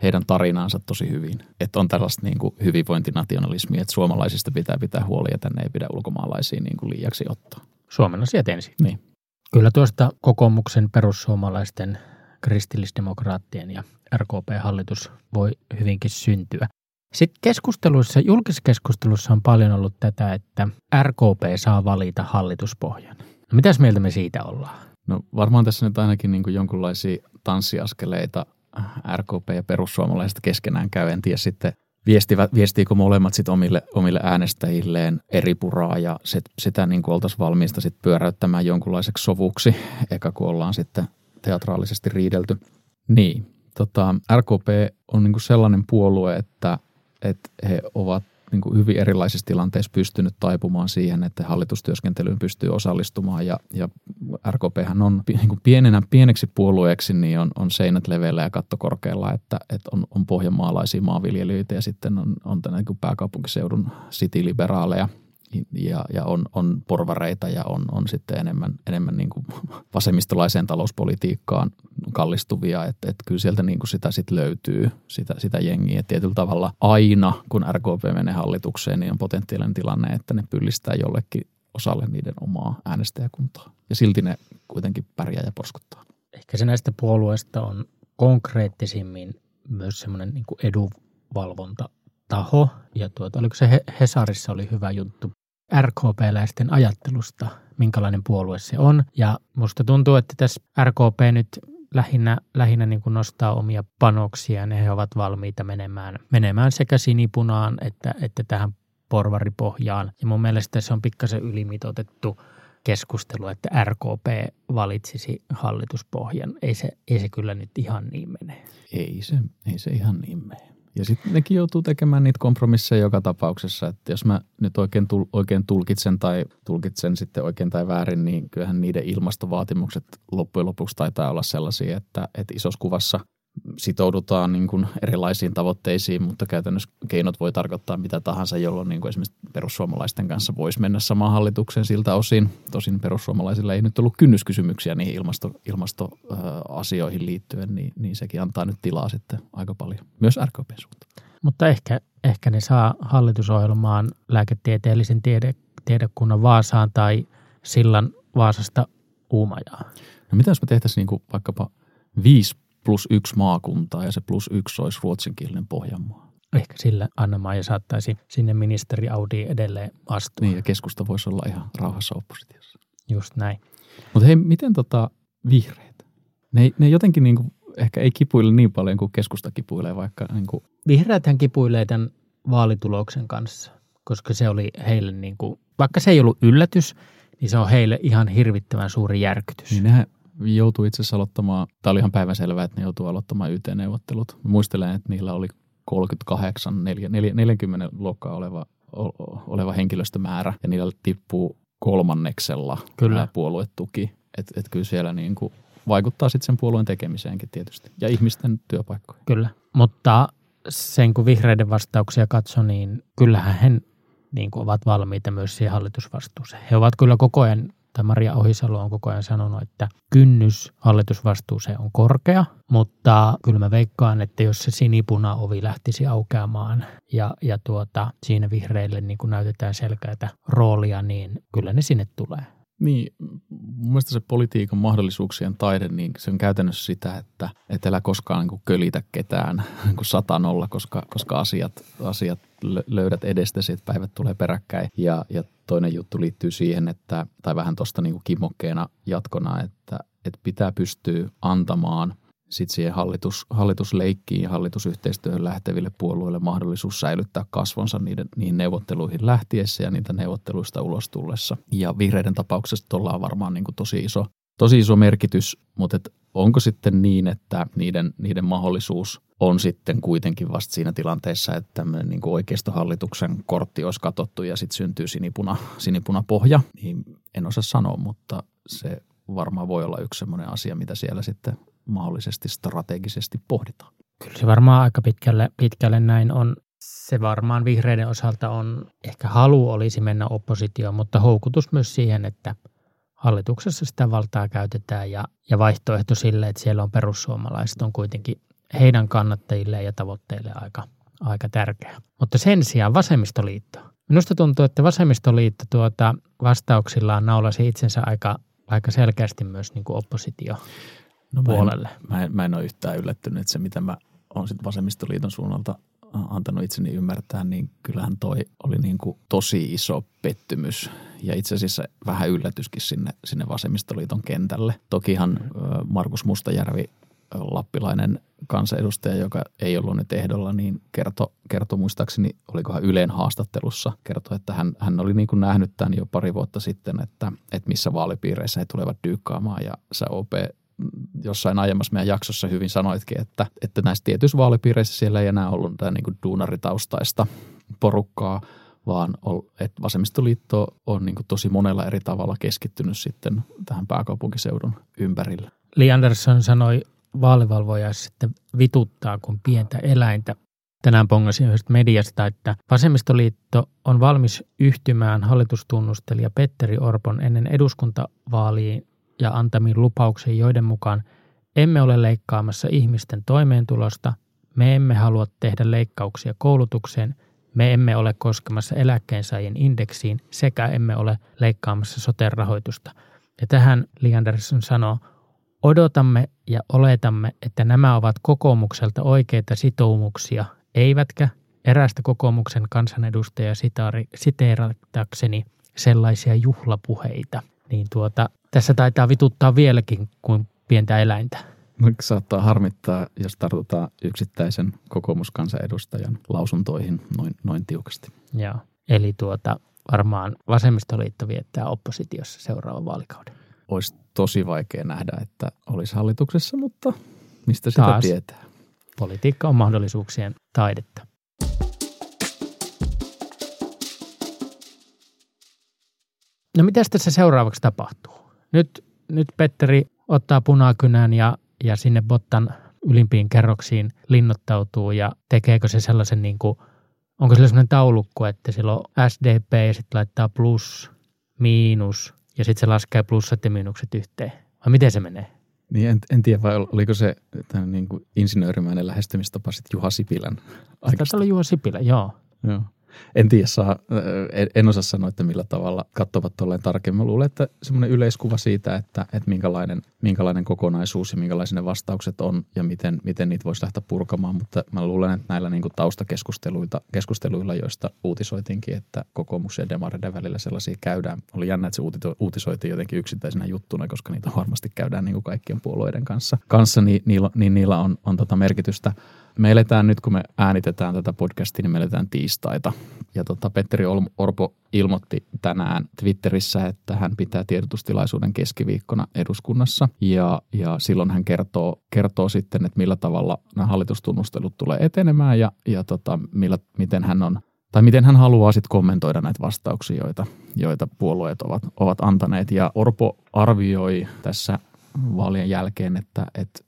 [SPEAKER 6] heidän tarinaansa tosi hyvin. Että on tällaista niin kuin hyvinvointinationalismia, että suomalaisista pitää pitää huoli ja tänne ei pidä ulkomaalaisia niin kuin liiaksi ottaa.
[SPEAKER 5] Suomen asiat ensin.
[SPEAKER 6] Niin.
[SPEAKER 5] Kyllä tuosta kokoomuksen perussuomalaisten kristillisdemokraattien ja RKP-hallitus voi hyvinkin syntyä. Sitten keskusteluissa, julkisessa keskustelussa on paljon ollut tätä, että RKP saa valita hallituspohjan. No, mitäs mieltä me siitä ollaan?
[SPEAKER 6] No varmaan tässä nyt ainakin niin kuin jonkunlaisia tanssiaskeleita RKP ja perussuomalaiset keskenään käy. En tiedä sitten, viestivät, viestiikö molemmat sit omille, omille äänestäjilleen eri puraa ja sit, sitä niin kuin oltaisiin valmiista sit pyöräyttämään jonkunlaiseksi sovuksi, eikä kun ollaan sitten teatraalisesti riidelty. Niin, tota, RKP on niin kuin sellainen puolue, että, että he ovat niin kuin hyvin erilaisissa tilanteissa pystynyt taipumaan siihen, että hallitustyöskentelyyn pystyy osallistumaan. Ja, ja RKP on niin kuin pienenä, pieneksi puolueeksi, niin on, on seinät leveillä ja katto korkealla, että, että on, on pohjanmaalaisia maanviljelijöitä ja sitten on, on tänne niin pääkaupunkiseudun city-liberaaleja – ja, ja on, on porvareita ja on, on sitten enemmän, enemmän niin kuin vasemmistolaiseen talouspolitiikkaan kallistuvia, että, että kyllä sieltä niin kuin sitä sitten löytyy, sitä, sitä jengiä. Et tietyllä tavalla aina, kun RKP menee hallitukseen, niin on potentiaalinen tilanne, että ne pyllistää jollekin osalle niiden omaa äänestäjäkuntaa. Ja silti ne kuitenkin pärjää ja porskuttaa.
[SPEAKER 5] Ehkä se näistä puolueista on konkreettisimmin myös semmoinen niin edunvalvonta taho. Ja tuota, oliko se Hesarissa oli hyvä juttu RKP-läisten ajattelusta, minkälainen puolue se on. Ja musta tuntuu, että tässä RKP nyt lähinnä, lähinnä niin kuin nostaa omia panoksia, ne he ovat valmiita menemään, menemään sekä sinipunaan että, että tähän porvaripohjaan. Ja mun mielestä se on pikkasen ylimitotettu keskustelu, että RKP valitsisi hallituspohjan. Ei se, ei se kyllä nyt ihan niin mene.
[SPEAKER 6] Ei se, ei se ihan niin mene. Ja sitten nekin joutuu tekemään niitä kompromisseja joka tapauksessa, että jos mä nyt oikein, tul, oikein tulkitsen tai tulkitsen sitten oikein tai väärin, niin kyllähän niiden ilmastovaatimukset loppujen lopuksi taitaa olla sellaisia, että, että isossa kuvassa sitoudutaan niin kuin erilaisiin tavoitteisiin, mutta käytännössä keinot voi tarkoittaa mitä tahansa, jolloin niin kuin esimerkiksi perussuomalaisten kanssa voisi mennä samaan hallitukseen siltä osin. Tosin perussuomalaisilla ei nyt ollut kynnyskysymyksiä niihin ilmasto, ilmastoasioihin liittyen, niin, niin sekin antaa nyt tilaa sitten aika paljon, myös RKP suuntaan.
[SPEAKER 5] Mutta ehkä, ehkä ne saa hallitusohjelmaan lääketieteellisen tiede, tiedekunnan Vaasaan tai sillan Vaasasta Uumajaa.
[SPEAKER 6] No mitä jos me tehtäisiin niin kuin vaikkapa viisi plus yksi maakuntaa ja se plus yksi olisi ruotsinkielinen Pohjanmaa.
[SPEAKER 5] Ehkä sillä Anna-Maija saattaisi sinne ministeri Audi edelleen astua.
[SPEAKER 6] Niin ja keskusta voisi olla ihan rauhassa oppositiossa.
[SPEAKER 5] Just näin.
[SPEAKER 6] Mutta hei, miten tota vihreät? Ne, ne jotenkin niinku, ehkä ei kipuile niin paljon kuin keskusta kipuilee vaikka. Niinku.
[SPEAKER 5] Vihreäthän kipuilee tämän vaalituloksen kanssa, koska se oli heille, niinku, vaikka se ei ollut yllätys, niin se on heille ihan hirvittävän suuri järkytys.
[SPEAKER 6] Niin nehän joutui itse asiassa aloittamaan, tämä oli ihan päivänselvää, että ne joutuu aloittamaan YT-neuvottelut. Muistelen, että niillä oli 38, 40 luokkaa oleva, oleva henkilöstömäärä ja niillä tippuu kolmanneksella kyllä. puoluetuki. Että et kyllä siellä niin kuin vaikuttaa sitten sen puolueen tekemiseenkin tietysti ja ihmisten työpaikkoihin.
[SPEAKER 5] Kyllä, mutta sen kun vihreiden vastauksia katso, niin kyllähän he niin kuin ovat valmiita myös siihen hallitusvastuuseen. He ovat kyllä koko ajan tai Maria Ohisalo on koko ajan sanonut, että kynnys hallitusvastuuseen on korkea, mutta kyllä mä veikkaan, että jos se sinipuna ovi lähtisi aukeamaan ja, ja tuota, siinä vihreille niin kuin näytetään selkeää roolia, niin kyllä ne sinne tulee.
[SPEAKER 6] Niin, mun mielestä se politiikan mahdollisuuksien taide, niin se on käytännössä sitä, että et älä koskaan niin kuin kölitä ketään niin kuin satanolla, koska, koska asiat, asiat löydät edestäsi, että päivät tulee peräkkäin. Ja, ja toinen juttu liittyy siihen, että, tai vähän tuosta niin kimmokkeena jatkona, että, että pitää pystyä antamaan sitten siihen hallitus, hallitusleikkiin ja hallitusyhteistyöhön lähteville puolueille mahdollisuus säilyttää kasvonsa niiden, niihin neuvotteluihin lähtiessä ja niitä neuvotteluista ulos tullessa. Ja vihreiden tapauksessa tuolla on varmaan niin kuin tosi, iso, tosi iso merkitys, mutta et onko sitten niin, että niiden, niiden mahdollisuus on sitten kuitenkin vasta siinä tilanteessa, että tämmöinen niin kuin oikeistohallituksen kortti olisi katottu ja sitten syntyy sinipuna, sinipuna pohja, niin en osaa sanoa, mutta se varmaan voi olla yksi semmoinen asia, mitä siellä sitten mahdollisesti strategisesti pohditaan.
[SPEAKER 5] Kyllä se varmaan aika pitkälle, pitkälle näin on. Se varmaan vihreiden osalta on, ehkä halu olisi mennä oppositioon, mutta houkutus myös siihen, että hallituksessa sitä valtaa käytetään ja, ja vaihtoehto sille, että siellä on perussuomalaiset on kuitenkin heidän kannattajille ja tavoitteille aika, aika tärkeä. Mutta sen sijaan vasemmistoliitto. Minusta tuntuu, että vasemmistoliitto tuota vastauksillaan naulasi itsensä aika, aika selkeästi myös niin kuin oppositio no mä puolelle.
[SPEAKER 6] En, mä, en, mä en ole yhtään yllättynyt, että se mitä mä olen sitten vasemmistoliiton suunnalta antanut itseni ymmärtää, niin kyllähän toi oli niin kuin tosi iso pettymys ja itse asiassa vähän yllätyskin sinne, sinne vasemmistoliiton kentälle. Tokihan Markus Mustajärvi, lappilainen kansanedustaja, joka ei ollut nyt ehdolla, niin kertoi, kerto muistaakseni, olikohan Yleen haastattelussa, kertoi, että hän, hän oli niin kuin nähnyt tämän jo pari vuotta sitten, että, että missä vaalipiireissä he tulevat dyykkaamaan ja sä OP jossain aiemmassa meidän jaksossa hyvin sanoitkin, että, että näissä tietyissä vaalipiireissä siellä ei enää ollut tämä niin duunaritaustaista porukkaa, vaan että vasemmistoliitto on niin tosi monella eri tavalla keskittynyt sitten tähän pääkaupunkiseudun ympärille.
[SPEAKER 5] Li Andersson sanoi vaalivalvoja sitten vituttaa kuin pientä eläintä. Tänään pongasin yhdestä mediasta, että vasemmistoliitto on valmis yhtymään hallitustunnustelija Petteri Orpon ennen eduskuntavaaliin ja antamiin lupauksiin, joiden mukaan emme ole leikkaamassa ihmisten toimeentulosta, me emme halua tehdä leikkauksia koulutukseen, me emme ole koskemassa eläkkeensaajien indeksiin sekä emme ole leikkaamassa sote-rahoitusta. Ja tähän Li Andersson sanoo, odotamme ja oletamme, että nämä ovat kokoomukselta oikeita sitoumuksia, eivätkä erästä kokoomuksen kansanedustajaa siteeratakseni sellaisia juhlapuheita, niin tuota, tässä taitaa vituttaa vieläkin kuin pientä eläintä.
[SPEAKER 6] Saattaa harmittaa, jos tartutaan yksittäisen kokoomuskansanedustajan lausuntoihin noin, noin tiukasti.
[SPEAKER 5] Joo. Eli tuota, varmaan vasemmistoliitto viettää oppositiossa seuraavan vaalikauden.
[SPEAKER 6] Olisi tosi vaikea nähdä, että olisi hallituksessa, mutta mistä sitä
[SPEAKER 5] Taas.
[SPEAKER 6] tietää?
[SPEAKER 5] Politiikka on mahdollisuuksien taidetta. No mitä tässä seuraavaksi tapahtuu? Nyt, nyt Petteri ottaa punakynän ja, ja sinne Bottan ylimpiin kerroksiin linnoittautuu ja tekeekö se sellaisen niin kuin, onko sillä sellainen taulukko, että sillä on SDP ja sitten laittaa plus, miinus ja sitten se laskee plussat ja miinukset yhteen. Vai miten se menee?
[SPEAKER 6] Niin en, en tiedä, vai oliko se tämän niin kuin insinöörimäinen lähestymistapa sitten Juha Sipilän
[SPEAKER 5] Taitaa olla Juha Sipilä, joo.
[SPEAKER 6] Joo. En tiedä, saa, en, osaa sanoa, että millä tavalla katsovat tolleen tarkemmin. Luulen, että semmoinen yleiskuva siitä, että, että minkälainen, minkälainen kokonaisuus ja minkälaisia ne vastaukset on ja miten, miten niitä voisi lähteä purkamaan. Mutta mä luulen, että näillä niin taustakeskusteluilla, keskusteluilla, joista uutisoitinkin, että kokoomus ja demareiden välillä sellaisia käydään. Oli jännä, että se uutisoitiin jotenkin yksittäisenä juttuna, koska niitä varmasti käydään niin kuin kaikkien puolueiden kanssa. kanssa niin, niillä, niin niillä on, on tota merkitystä. Me eletään nyt, kun me äänitetään tätä podcastia, niin me eletään tiistaita. Ja tota, Petteri Orpo ilmoitti tänään Twitterissä, että hän pitää tiedotustilaisuuden keskiviikkona eduskunnassa. Ja, ja silloin hän kertoo, kertoo sitten, että millä tavalla nämä hallitustunnustelut tulee etenemään ja, ja tota, millä, miten hän on tai miten hän haluaa sitten kommentoida näitä vastauksia, joita, joita puolueet ovat, ovat antaneet. Ja Orpo arvioi tässä vaalien jälkeen, että, että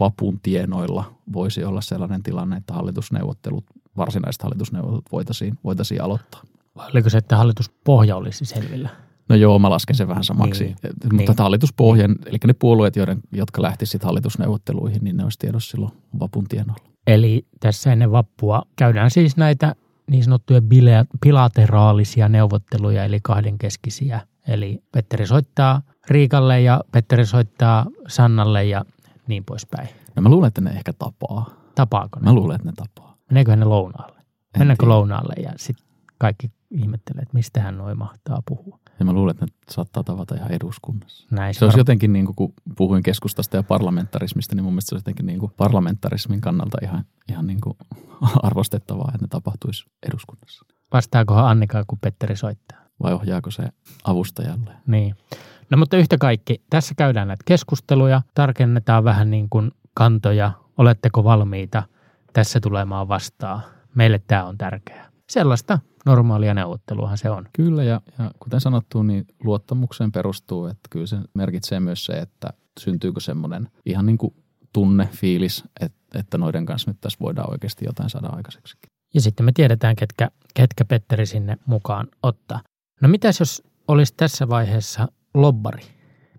[SPEAKER 6] vapun tienoilla voisi olla sellainen tilanne, että hallitusneuvottelut, varsinaiset hallitusneuvottelut voitaisiin, voitaisiin aloittaa.
[SPEAKER 5] Vai oliko se, että hallituspohja olisi selvillä?
[SPEAKER 6] No joo, mä lasken sen vähän samaksi.
[SPEAKER 5] Niin.
[SPEAKER 6] Mutta niin. hallituspohjan, eli ne puolueet, joiden, jotka lähtisivät hallitusneuvotteluihin, niin ne olisi tiedossa silloin vapun tienoilla.
[SPEAKER 5] Eli tässä ennen vappua käydään siis näitä niin sanottuja bilateraalisia neuvotteluja, eli kahdenkeskisiä. Eli Petteri soittaa Riikalle ja Petteri soittaa Sannalle ja niin poispäin.
[SPEAKER 6] No mä luulen, että ne ehkä tapaa.
[SPEAKER 5] Tapaako ne?
[SPEAKER 6] Mä luulen, että ne tapaa.
[SPEAKER 5] Meneekö ne lounaalle?
[SPEAKER 6] En
[SPEAKER 5] Mennäänkö
[SPEAKER 6] tiedä.
[SPEAKER 5] lounaalle ja sitten kaikki ihmettelee, että mistä hän noin mahtaa puhua.
[SPEAKER 6] Ja mä luulen, että ne saattaa tavata ihan eduskunnassa.
[SPEAKER 5] Näin
[SPEAKER 6] Se olisi jotenkin, niin kuin, kun puhuin keskustasta ja parlamentarismista, niin mun mielestä se olisi jotenkin niin kuin parlamentarismin kannalta ihan, ihan niin kuin arvostettavaa, että ne tapahtuisi eduskunnassa.
[SPEAKER 5] Vastaakohan Annika, kun Petteri soittaa?
[SPEAKER 6] Vai ohjaako se avustajalle?
[SPEAKER 5] Niin. No mutta yhtä kaikki, tässä käydään näitä keskusteluja, tarkennetaan vähän niin kuin kantoja, oletteko valmiita tässä tulemaan vastaan. Meille tämä on tärkeää. Sellaista normaalia neuvotteluahan se on.
[SPEAKER 6] Kyllä, ja, ja kuten sanottu, niin luottamukseen perustuu, että kyllä se merkitsee myös se, että syntyykö semmoinen ihan niin kuin tunne, fiilis, että, että noiden kanssa nyt tässä voidaan oikeasti jotain saada aikaiseksi.
[SPEAKER 5] Ja sitten me tiedetään, ketkä, ketkä Petteri sinne mukaan ottaa. No mitäs jos olisi tässä vaiheessa lobbari,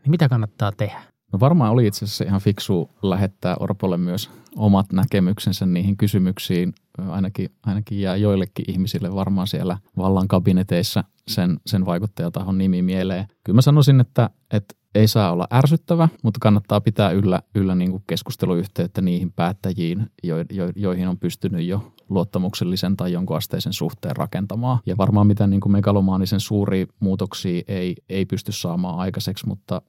[SPEAKER 5] niin mitä kannattaa tehdä?
[SPEAKER 6] No varmaan oli itse asiassa ihan fiksu lähettää Orpolle myös omat näkemyksensä niihin kysymyksiin. Ainakin, ainakin jää joillekin ihmisille varmaan siellä vallan kabineteissa sen, sen vaikuttajatahon nimi mieleen. Kyllä mä sanoisin, että, että ei saa olla ärsyttävä, mutta kannattaa pitää yllä, yllä niin kuin keskusteluyhteyttä niihin päättäjiin, jo, jo, joihin on pystynyt jo luottamuksellisen tai jonkun asteisen suhteen rakentamaan. Ja varmaan mitään niin kuin megalomaanisen suuria muutoksia ei, ei pysty saamaan aikaiseksi, mutta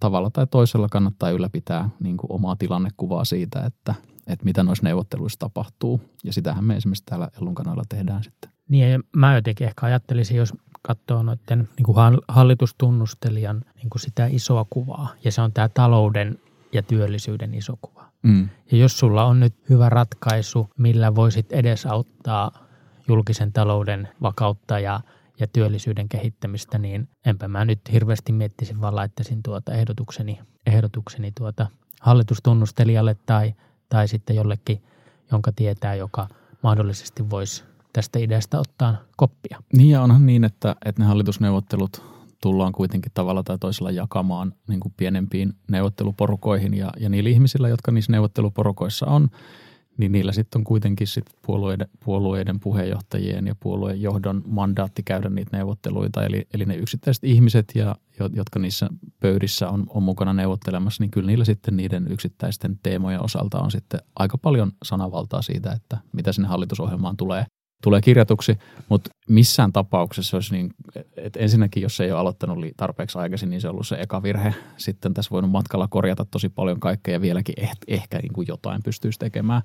[SPEAKER 6] tavalla tai toisella kannattaa ylläpitää niin kuin omaa tilannekuvaa siitä, että, että mitä noissa neuvotteluissa tapahtuu. Ja sitähän me esimerkiksi täällä Ellun kanalla tehdään sitten.
[SPEAKER 5] Niin ja mä jotenkin ehkä ajattelisin, jos katsoo noiden niin kuin hallitustunnustelijan niin kuin sitä isoa kuvaa. Ja se on tämä talouden ja työllisyyden iso kuva.
[SPEAKER 6] Mm.
[SPEAKER 5] Ja jos sulla on nyt hyvä ratkaisu, millä voisit edesauttaa julkisen talouden vakautta ja, ja työllisyyden kehittämistä, niin enpä mä nyt hirveästi miettisin, vaan laittaisin tuota ehdotukseni, ehdotukseni tuota hallitustunnustelijalle tai, tai sitten jollekin, jonka tietää, joka mahdollisesti voisi tästä ideasta ottaa koppia.
[SPEAKER 6] Niin ja onhan niin, että, että ne hallitusneuvottelut tullaan kuitenkin tavalla tai toisella jakamaan niin kuin pienempiin neuvotteluporukoihin ja, ja niillä ihmisillä, jotka niissä neuvotteluporukoissa on, niin niillä sitten on kuitenkin sit puolueiden, puolueiden puheenjohtajien ja puolueen johdon mandaatti käydä niitä neuvotteluita. Eli, eli ne yksittäiset ihmiset, ja, jotka niissä pöydissä on, on mukana neuvottelemassa, niin kyllä niillä sitten niiden yksittäisten teemojen osalta on sitten aika paljon sanavaltaa siitä, että mitä sinne hallitusohjelmaan tulee. Tulee kirjatuksi, mutta missään tapauksessa olisi niin, että ensinnäkin jos ei ole aloittanut tarpeeksi aikaisin, niin se on ollut se eka virhe. Sitten tässä voinut matkalla korjata tosi paljon kaikkea ja vieläkin ehkä, ehkä niin kuin jotain pystyisi tekemään.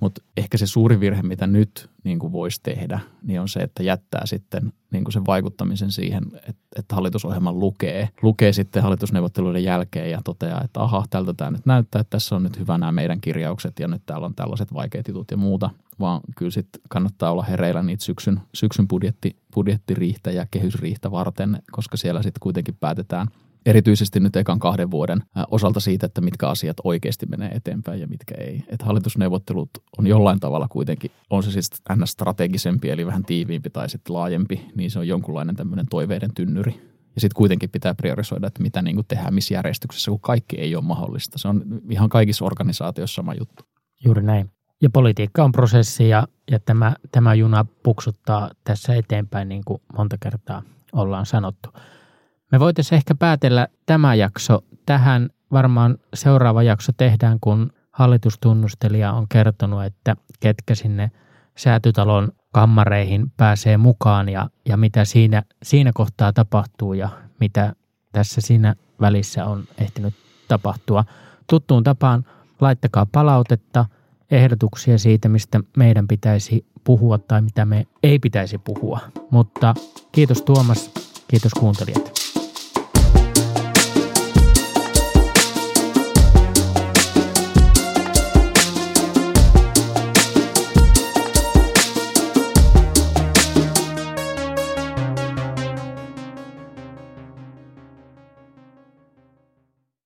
[SPEAKER 6] Mutta ehkä se suuri virhe, mitä nyt niin kuin voisi tehdä, niin on se, että jättää sitten niin kuin sen vaikuttamisen siihen, että, että hallitusohjelman lukee, lukee sitten hallitusneuvotteluiden jälkeen ja toteaa, että aha, tältä tämä nyt näyttää, että tässä on nyt hyvä nämä meidän kirjaukset ja nyt täällä on tällaiset vaikeat jutut ja muuta, vaan kyllä sitten kannattaa olla hereillä niitä syksyn, syksyn budjetti, budjettiriihtä ja kehysriihtä varten, koska siellä sitten kuitenkin päätetään – erityisesti nyt ekan kahden vuoden osalta siitä, että mitkä asiat oikeasti menee eteenpäin ja mitkä ei. Että hallitusneuvottelut on jollain tavalla kuitenkin, on se siis ns. strategisempi eli vähän tiiviimpi tai sitten laajempi, niin se on jonkunlainen tämmöinen toiveiden tynnyri. Ja sitten kuitenkin pitää priorisoida, että mitä niin tehdään missä järjestyksessä, kun kaikki ei ole mahdollista. Se on ihan kaikissa organisaatioissa sama juttu.
[SPEAKER 5] Juuri näin. Ja politiikka on prosessi ja, ja tämä, tämä juna puksuttaa tässä eteenpäin, niin kuin monta kertaa ollaan sanottu. Me voitaisiin ehkä päätellä tämä jakso tähän. Varmaan seuraava jakso tehdään, kun hallitustunnustelija on kertonut, että ketkä sinne säätytalon kammareihin pääsee mukaan ja, ja mitä siinä, siinä kohtaa tapahtuu ja mitä tässä siinä välissä on ehtinyt tapahtua. Tuttuun tapaan laittakaa palautetta, ehdotuksia siitä, mistä meidän pitäisi puhua tai mitä me ei pitäisi puhua. Mutta kiitos Tuomas, kiitos kuuntelijat.